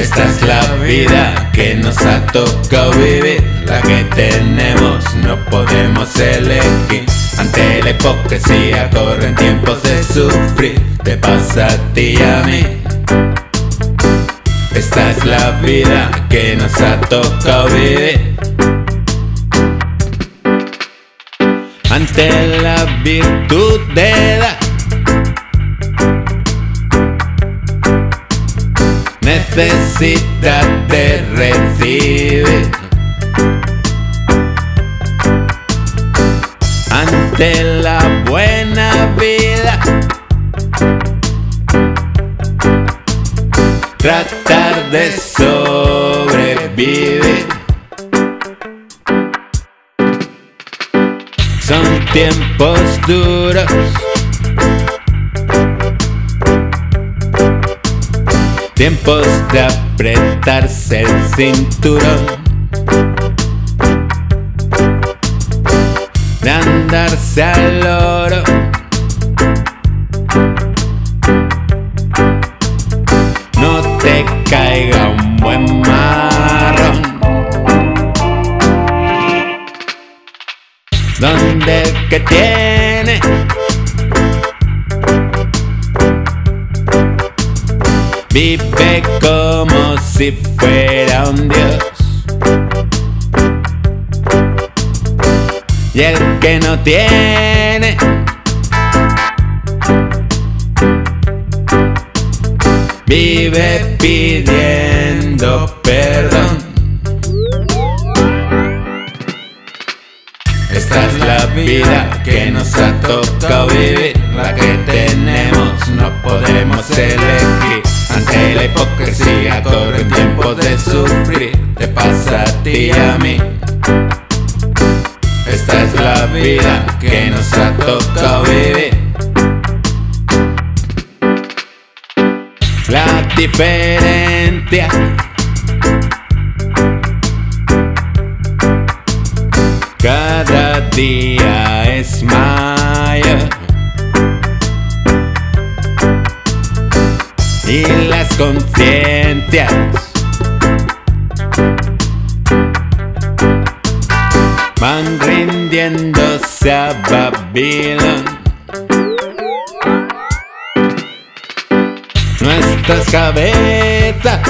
Esta es la vida que nos ha tocado vivir, la que tenemos, no podemos elegir. Ante la hipocresía corren tiempos de sufrir, te pasa a ti y a mí. Esta es la vida que nos ha tocado vivir. Ante la virtud de dar necesita de recibir. Ante la buena vida, tratar de sobrevivir. Son tiempos duros. Tiempos de apretarse el cinturón. De andarse al oro. No te caiga un buen marrón. Donde que tiene vive como si fuera un dios. Y el que no tiene vive pidiendo perdón. Esta es la vida que nos ha tocado vivir, la que tenemos, no podemos elegir. Hipocresía corren tiempos de sufrir, te pasa a ti y a mí. Esta es la vida que nos ha tocado vivir. La diferencia cada día las conciencias van rindiéndose a Babilón. Nuestras cabezas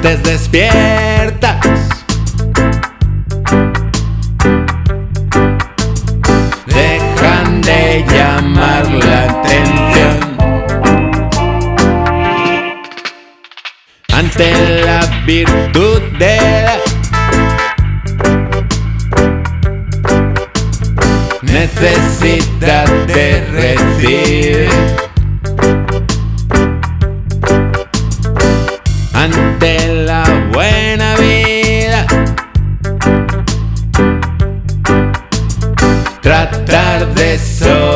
sientes despiertas. Dejan de llamar la atención. Ante la virtud de la necesidad de recibir. tratar de sobrevivir.